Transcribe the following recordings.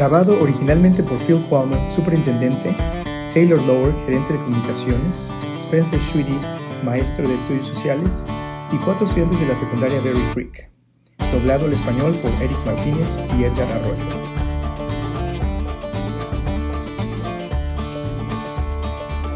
Grabado originalmente por Phil Qualman, superintendente, Taylor Lower, gerente de comunicaciones, Spencer Sweetie, maestro de estudios sociales, y cuatro estudiantes de la secundaria Berry Creek. Doblado al español por Eric Martínez y Edgar Arroyo.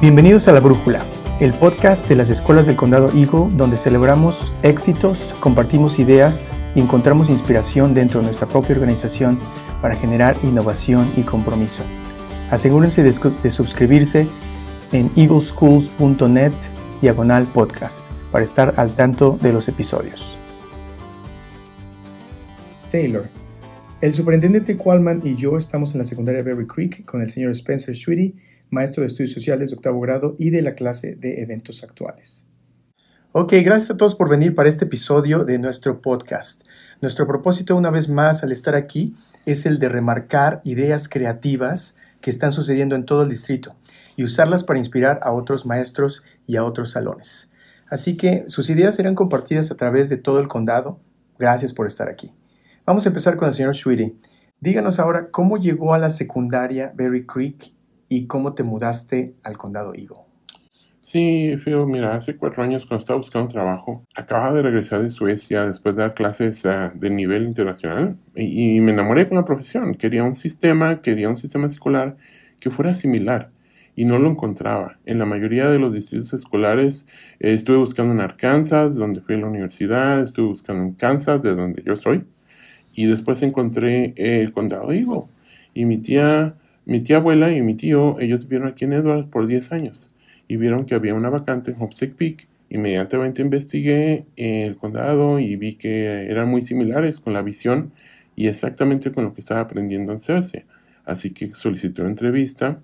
Bienvenidos a La Brújula, el podcast de las escuelas del condado Eagle, donde celebramos éxitos, compartimos ideas y encontramos inspiración dentro de nuestra propia organización para generar innovación y compromiso. Asegúrense de, de suscribirse en eagleschools.net diagonal podcast para estar al tanto de los episodios. Taylor. El superintendente Qualman y yo estamos en la secundaria Berry Creek con el señor Spencer Sweetie, maestro de estudios sociales de octavo grado y de la clase de eventos actuales. Ok, gracias a todos por venir para este episodio de nuestro podcast. Nuestro propósito una vez más al estar aquí es el de remarcar ideas creativas que están sucediendo en todo el distrito y usarlas para inspirar a otros maestros y a otros salones. Así que sus ideas serán compartidas a través de todo el condado. Gracias por estar aquí. Vamos a empezar con el señor Sweetie. Díganos ahora cómo llegó a la secundaria Berry Creek y cómo te mudaste al condado Eagle. Sí, Phil, mira, hace cuatro años cuando estaba buscando trabajo, acababa de regresar de Suecia después de dar clases uh, de nivel internacional y, me enamoré con la profesión. Quería un sistema, quería un sistema escolar que fuera similar y no lo encontraba. En la mayoría de los distritos escolares eh, estuve buscando en Arkansas, donde fui a la universidad, estuve buscando en Kansas, de donde yo soy, y después encontré el condado Eagle. Y mi tía, mi tía abuela y mi tío, ellos vivieron aquí en Edwards por 10 años y vieron que había una vacante en Homestead Peak. Inmediatamente investigué el condado y vi que eran muy similares con la visión y exactamente con lo que estaba aprendiendo en CERCE. Así que solicité una entrevista.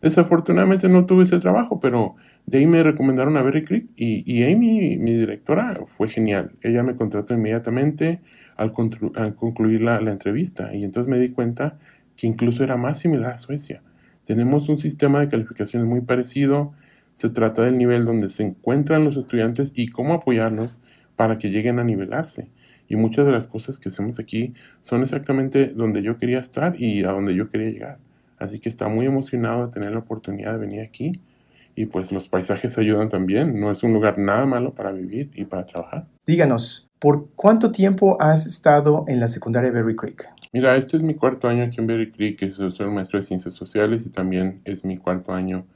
Desafortunadamente no tuve ese trabajo, pero de ahí me recomendaron a Berry Creek y, Amy, mi directora, fue genial. Ella me contrató inmediatamente al, concluir la, la entrevista y entonces me di cuenta que incluso era más similar a Suecia. Tenemos un sistema de calificaciones muy parecido, se trata del nivel donde se encuentran los estudiantes y cómo apoyarlos para que lleguen a nivelarse. Y muchas de las cosas que hacemos aquí son exactamente donde yo quería estar y a donde yo quería llegar. Así que está muy emocionado de tener la oportunidad de venir aquí. Y pues los paisajes ayudan también. No es un lugar nada malo para vivir y para trabajar. Díganos, ¿por cuánto tiempo has estado en la secundaria Berry Creek? Mira, este es mi cuarto año aquí en Berry Creek. Soy maestro de ciencias sociales y también es mi cuarto año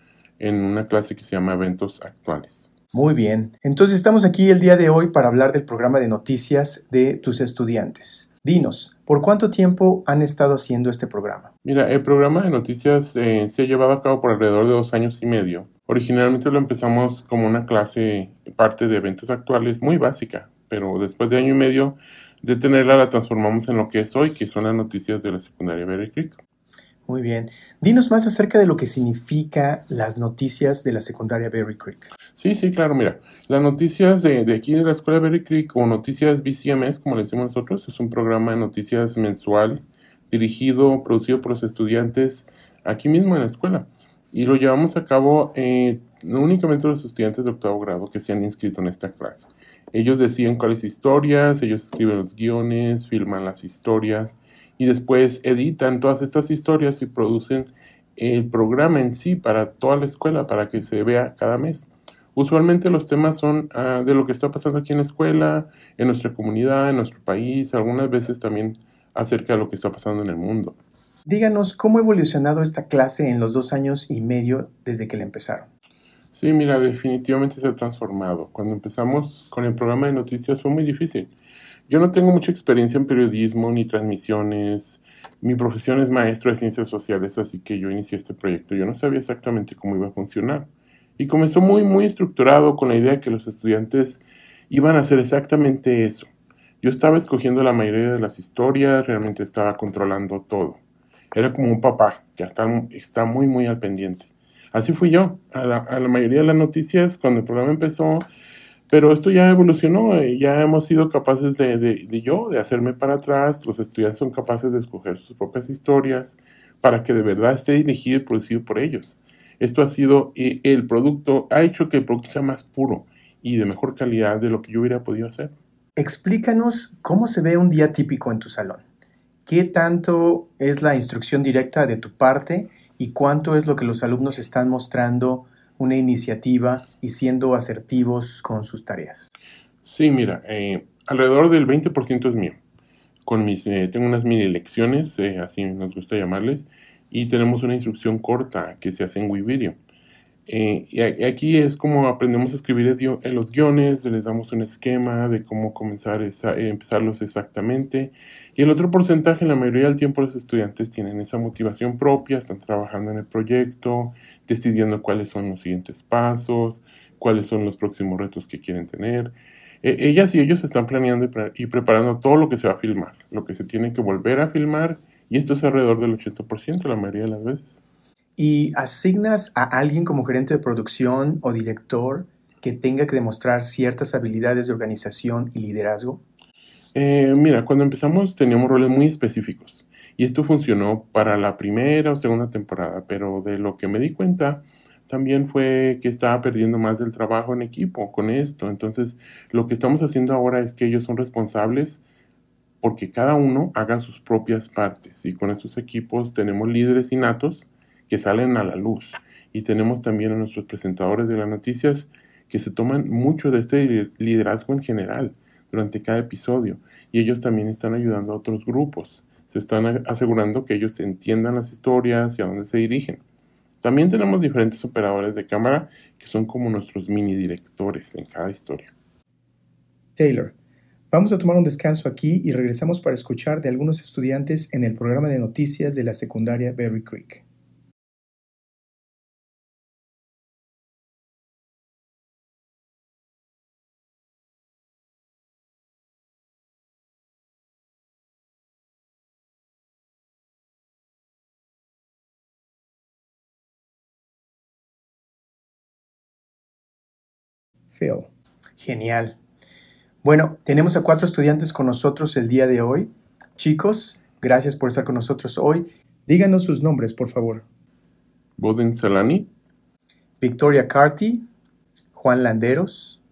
en una clase que se llama Eventos Actuales. Muy bien, entonces estamos aquí el día de hoy para hablar del programa de noticias de tus estudiantes. Dinos, ¿por cuánto tiempo han estado haciendo este programa? Mira, el programa de noticias eh, se ha llevado a cabo por alrededor de dos años y medio. Originalmente lo empezamos como una clase, parte de eventos actuales, muy básica, pero después de año y medio de tenerla la transformamos en lo que es hoy, que son las noticias de la secundaria Berry Creek. Muy bien. Dinos más acerca de lo que significa las noticias de la secundaria Berry Creek. Sí, sí, claro. Mira, las noticias de, aquí de la escuela Berry Creek o noticias BCMS, como le decimos nosotros, es un programa de noticias mensual dirigido, producido por los estudiantes aquí mismo en la escuela. Y lo llevamos a cabo eh, no únicamente los estudiantes de octavo grado que se han inscrito en esta clase. Ellos deciden cuáles historias, ellos escriben los guiones, filman las historias y después editan todas estas historias y producen el programa en sí para toda la escuela para que se vea cada mes. Usualmente los temas son ah, de lo que está pasando aquí en la escuela, en nuestra comunidad, en nuestro país, algunas veces también acerca de lo que está pasando en el mundo. Díganos, ¿cómo ha evolucionado esta clase en los dos años y medio desde que la empezaron? Sí, mira, definitivamente se ha transformado. Cuando empezamos con el programa de noticias fue muy difícil. Yo no tengo mucha experiencia en periodismo ni transmisiones. Mi profesión es maestro de ciencias sociales, así que yo inicié este proyecto. Yo no sabía exactamente cómo iba a funcionar. Y comenzó muy, muy estructurado con la idea de que los estudiantes iban a hacer exactamente eso. Yo estaba escogiendo la mayoría de las historias, realmente estaba controlando todo. Era como un papá que está, está muy, muy al pendiente. Así fui yo. A la, mayoría de las noticias, cuando el programa empezó, pero esto ya evolucionó, eh, ya hemos sido capaces de, de, yo, de hacerme para atrás, los estudiantes son capaces de escoger sus propias historias para que de verdad esté dirigido y producido por ellos. Esto ha sido eh, el producto, ha hecho que el producto sea más puro y de mejor calidad de lo que yo hubiera podido hacer. Explícanos cómo se ve un día típico en tu salón. ¿Qué tanto es la instrucción directa de tu parte y cuánto es lo que los alumnos están mostrando una iniciativa y siendo asertivos con sus tareas? Sí, mira, eh, alrededor del 20% es mío. Con mis, eh, tengo unas mini lecciones, eh, así nos gusta llamarles, y tenemos una instrucción corta que se hace en WeVideo. y aquí es como aprendemos a escribir en los guiones, les damos un esquema de cómo comenzar a empezarlos exactamente. Y el otro porcentaje, la mayoría del tiempo los estudiantes tienen esa motivación propia, están trabajando en el proyecto, decidiendo cuáles son los siguientes pasos, cuáles son los próximos retos que quieren tener. E, ellas y ellos están planeando y, preparando todo lo que se va a filmar, lo que se tiene que volver a filmar, y esto es alrededor del 80% la mayoría de las veces. ¿Y asignas a alguien como gerente de producción o director que tenga que demostrar ciertas habilidades de organización y liderazgo? Eh, mira, cuando empezamos teníamos roles muy específicos y esto funcionó para la primera o segunda temporada, pero de lo que me di cuenta también fue que estaba perdiendo más del trabajo en equipo con esto. Entonces, lo que estamos haciendo ahora es que ellos son responsables porque cada uno haga sus propias partes. Y con estos equipos tenemos líderes innatos que salen a la luz. Y tenemos también a nuestros presentadores de las noticias que se toman mucho de este liderazgo en general durante cada episodio. Y ellos también están ayudando a otros grupos. Se están asegurando que ellos entiendan las historias y a dónde se dirigen. También tenemos diferentes operadores de cámara que son como nuestros mini directores en cada historia. Taylor, vamos a tomar un descanso aquí y regresamos para escuchar de algunos estudiantes en el programa de noticias de la secundaria Berry Creek. Phil. Genial. Bueno, tenemos a cuatro estudiantes con nosotros el día de hoy. Chicos, gracias por estar con nosotros hoy. Díganos sus nombres, por favor. Boden Salani. Victoria Carty. Juan Landeros.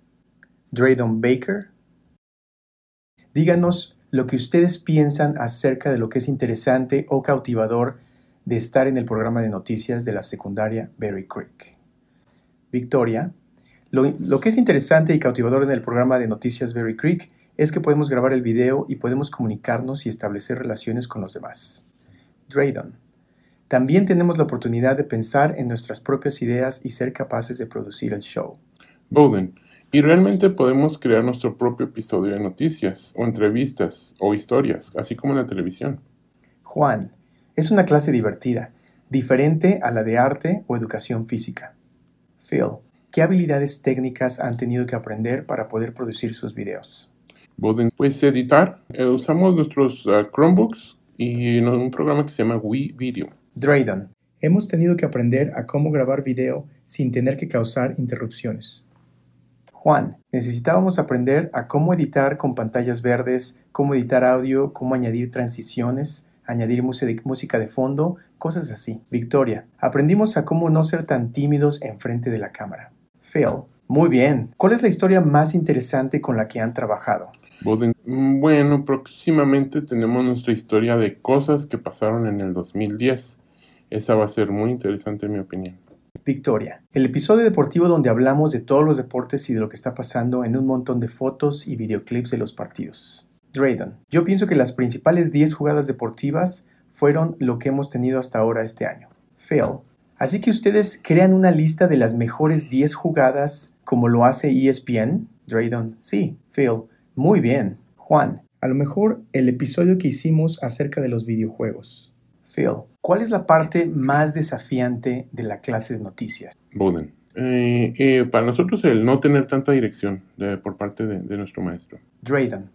Draydon Baker. Díganos lo que ustedes piensan acerca de lo que es interesante o cautivador de estar en el programa de noticias de la secundaria Berry Creek. Victoria. Lo, que es interesante y cautivador en el programa de Noticias Berry Creek es que podemos grabar el video y podemos comunicarnos y establecer relaciones con los demás. Draydon. También tenemos la oportunidad de pensar en nuestras propias ideas y ser capaces de producir el show. Bowden. Y realmente podemos crear nuestro propio episodio de noticias, o entrevistas, o historias, así como en la televisión. Juan. Es una clase divertida, diferente a la de arte o educación física. Phil. ¿Qué habilidades técnicas han tenido que aprender para poder producir sus videos? Pues editar. Eh, usamos nuestros ah, Chromebooks y un programa que se llama Wii Video. Draydon. Hemos tenido que aprender a cómo grabar video sin tener que causar interrupciones. Juan, necesitábamos aprender a cómo editar con pantallas verdes, cómo editar audio, cómo añadir transiciones, añadir música de fondo, cosas así. Victoria, aprendimos a cómo no ser tan tímidos enfrente de la cámara. Phil. Muy bien. ¿Cuál es la historia más interesante con la que han trabajado? Mm, bueno, próximamente tenemos nuestra historia de cosas que pasaron en el 2010. Esa va a ser muy interesante en mi opinión. Victoria, el episodio deportivo donde hablamos de todos los deportes y de lo que está pasando en un montón de fotos y videoclips de los partidos. Draydon, yo pienso que las principales 10 jugadas deportivas fueron lo que hemos tenido hasta ahora este año. Phil, Así que ustedes crean una lista de las mejores 10 jugadas como lo hace ESPN. Draydon, sí. Phil, muy bien. Juan, a lo mejor el episodio que hicimos acerca de los videojuegos. Phil, ¿cuál es la parte más desafiante de la clase de noticias? Buden. Eh, eh, para nosotros el no tener tanta dirección por parte de, de nuestro maestro. Draydon,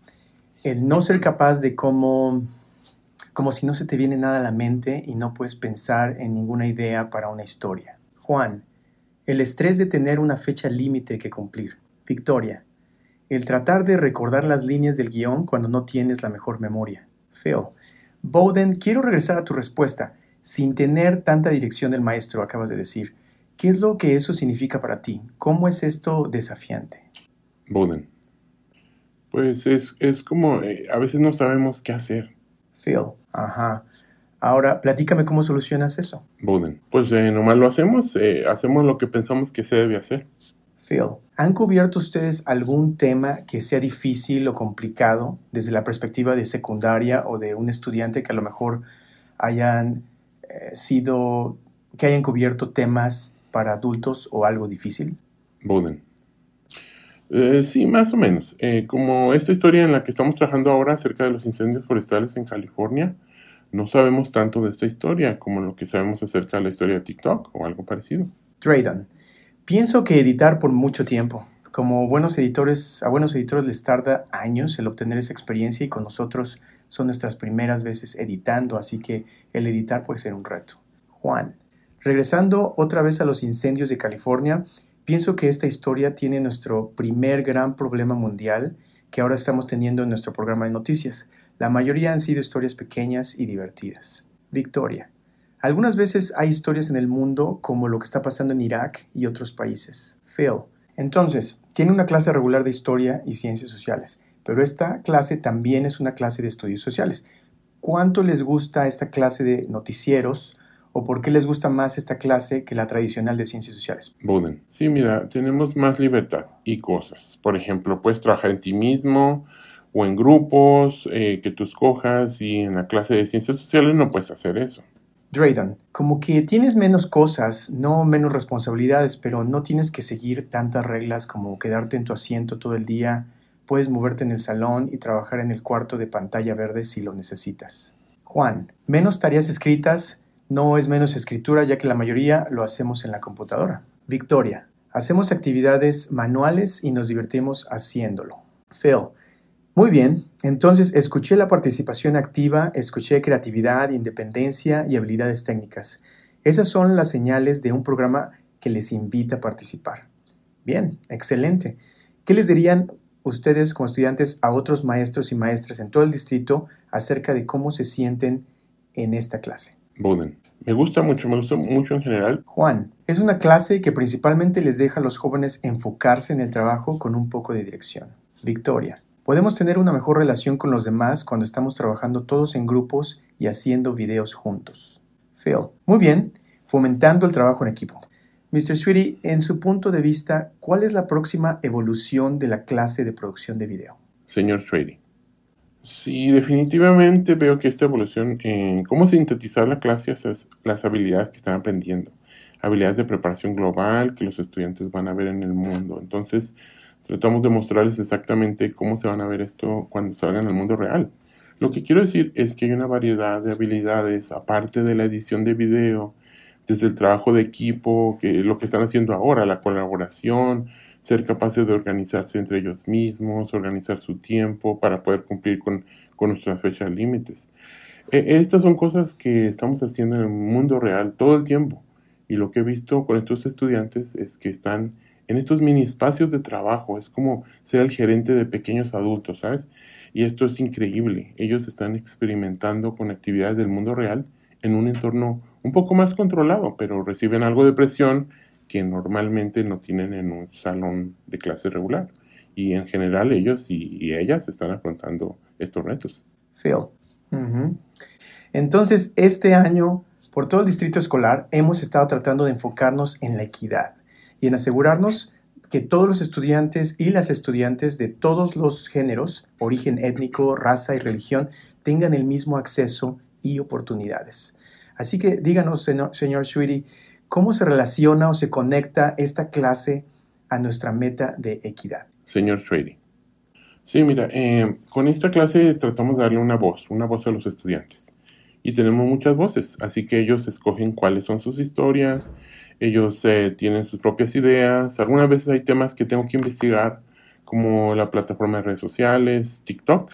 el no ser capaz de cómo como si no se te viene nada a la mente y no puedes pensar en ninguna idea para una historia. Juan, el estrés de tener una fecha límite que cumplir. Victoria, el tratar de recordar las líneas del guion cuando no tienes la mejor memoria. Phil, Bowden, quiero regresar a tu respuesta. Sin tener tanta dirección del maestro, acabas de decir. ¿Qué es lo que eso significa para ti? ¿Cómo es esto desafiante? Bowden. Pues es, es como, eh, a veces no sabemos qué hacer. Phil, Ajá. Ahora, platícame cómo solucionas eso. Buden. Pues eh, nomás lo hacemos, eh, hacemos lo que pensamos que se debe hacer. Phil, ¿han cubierto ustedes algún tema que sea difícil o complicado desde la perspectiva de secundaria o de un estudiante que a lo mejor hayan eh, sido, que hayan cubierto temas para adultos o algo difícil? Buden. Eh, sí, más o menos. Eh, como esta historia en la que estamos trabajando ahora acerca de los incendios forestales en California, no sabemos tanto de esta historia como lo que sabemos acerca de la historia de TikTok o algo parecido. Drayden, pienso que editar por mucho tiempo. Como buenos editores, a buenos editores les tarda años el obtener esa experiencia y con nosotros son nuestras primeras veces editando, así que el editar puede ser un reto. Juan, regresando otra vez a los incendios de California, Pienso que esta historia tiene nuestro primer gran problema mundial que ahora estamos teniendo en nuestro programa de noticias. La mayoría han sido historias pequeñas y divertidas. Victoria. Algunas veces hay historias en el mundo como lo que está pasando en Irak y otros países. Phil. Entonces, tiene una clase regular de historia y ciencias sociales, pero esta clase también es una clase de estudios sociales. ¿Cuánto les gusta esta clase de noticieros o por qué les gusta más esta clase que la tradicional de ciencias sociales? Buden. Sí, mira, tenemos más libertad y cosas. Por ejemplo, puedes trabajar en ti mismo o en grupos eh, que tú escojas y en la clase de ciencias sociales no puedes hacer eso. Drayden, como que tienes menos cosas, no menos responsabilidades, pero no tienes que seguir tantas reglas como quedarte en tu asiento todo el día, puedes moverte en el salón y trabajar en el cuarto de pantalla verde si lo necesitas. Juan, menos tareas escritas, no es menos escritura ya que la mayoría lo hacemos en la computadora. Victoria. Hacemos actividades manuales y nos divertimos haciéndolo. Phil. Muy bien, entonces escuché la participación activa, escuché creatividad, independencia y habilidades técnicas. Esas son las señales de un programa que les invita a participar. Bien, excelente. ¿Qué les dirían ustedes como estudiantes a otros maestros y maestras en todo el distrito acerca de cómo se sienten en esta clase? Buden. Me gusta mucho, me gusta mucho en general. Juan, es una clase que principalmente les deja a los jóvenes enfocarse en el trabajo con un poco de dirección. Victoria, podemos tener una mejor relación con los demás cuando estamos trabajando todos en grupos y haciendo videos juntos. Phil, muy bien, fomentando el trabajo en equipo. Mr. Sweetie, en su punto de vista, ¿cuál es la próxima evolución de la clase de producción de video? Señor Sweetie, Sí, definitivamente veo que esta evolución en cómo sintetizar la clase es las habilidades que están aprendiendo, habilidades de preparación global que los estudiantes van a ver en el mundo. Entonces, tratamos de mostrarles exactamente cómo se van a ver esto cuando salgan al mundo real. Lo que quiero decir es que hay una variedad de habilidades, aparte de la edición de video, desde el trabajo de equipo, que lo que están haciendo ahora, la colaboración, ser capaces de organizarse entre ellos mismos, organizar su tiempo para poder cumplir con, nuestras fechas límites. E, estas son cosas que estamos haciendo en el mundo real todo el tiempo. Y lo que he visto con estos estudiantes es que están en estos mini espacios de trabajo. Es como ser el gerente de pequeños adultos, ¿sabes? Y esto es increíble. Ellos están experimentando con actividades del mundo real en un entorno un poco más controlado, pero reciben algo de presión que normalmente no tienen en un salón de clase regular. Y en general ellos y, ellas están afrontando estos retos. Phil. Entonces, este año, por todo el distrito escolar, hemos estado tratando de enfocarnos en la equidad y en asegurarnos que todos los estudiantes y las estudiantes de todos los géneros, origen étnico, raza y religión, tengan el mismo acceso y oportunidades. Así que díganos, señor, señor ¿Cómo se relaciona o se conecta esta clase a nuestra meta de equidad? Señor Schwady. Sí, mira, eh, con esta clase tratamos de darle una voz, una voz a los estudiantes. Y tenemos muchas voces, así que ellos escogen cuáles son sus historias, ellos eh, tienen sus propias ideas. Algunas veces hay temas que tengo que investigar, como la plataforma de redes sociales, TikTok,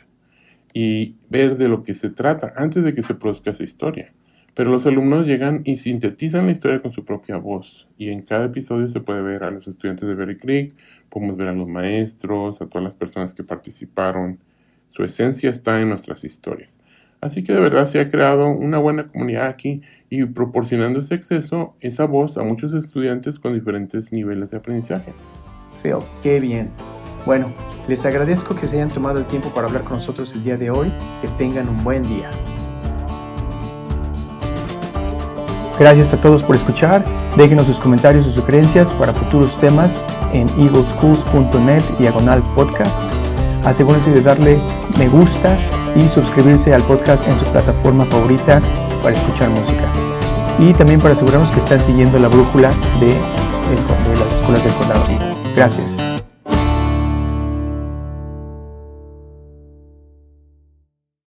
y ver de lo que se trata antes de que se produzca esa historia. Pero los alumnos llegan y sintetizan la historia con su propia voz. Y en cada episodio se puede ver a los estudiantes de Berry Creek, podemos ver a los maestros, a todas las personas que participaron. Su esencia está en nuestras historias. Así que de verdad se ha creado una buena comunidad aquí y proporcionando ese acceso, esa voz a muchos estudiantes con diferentes niveles de aprendizaje. Phil, qué bien. Bueno, les agradezco que se hayan tomado el tiempo para hablar con nosotros el día de hoy. Que tengan un buen día. Gracias a todos por escuchar. Déjenos sus comentarios y sugerencias para futuros temas en eagleschools.net diagonal podcast. Asegúrense de darle me gusta y suscribirse al podcast en su plataforma favorita para escuchar música. Y también para asegurarnos que están siguiendo la brújula de, las escuelas del condado. Gracias.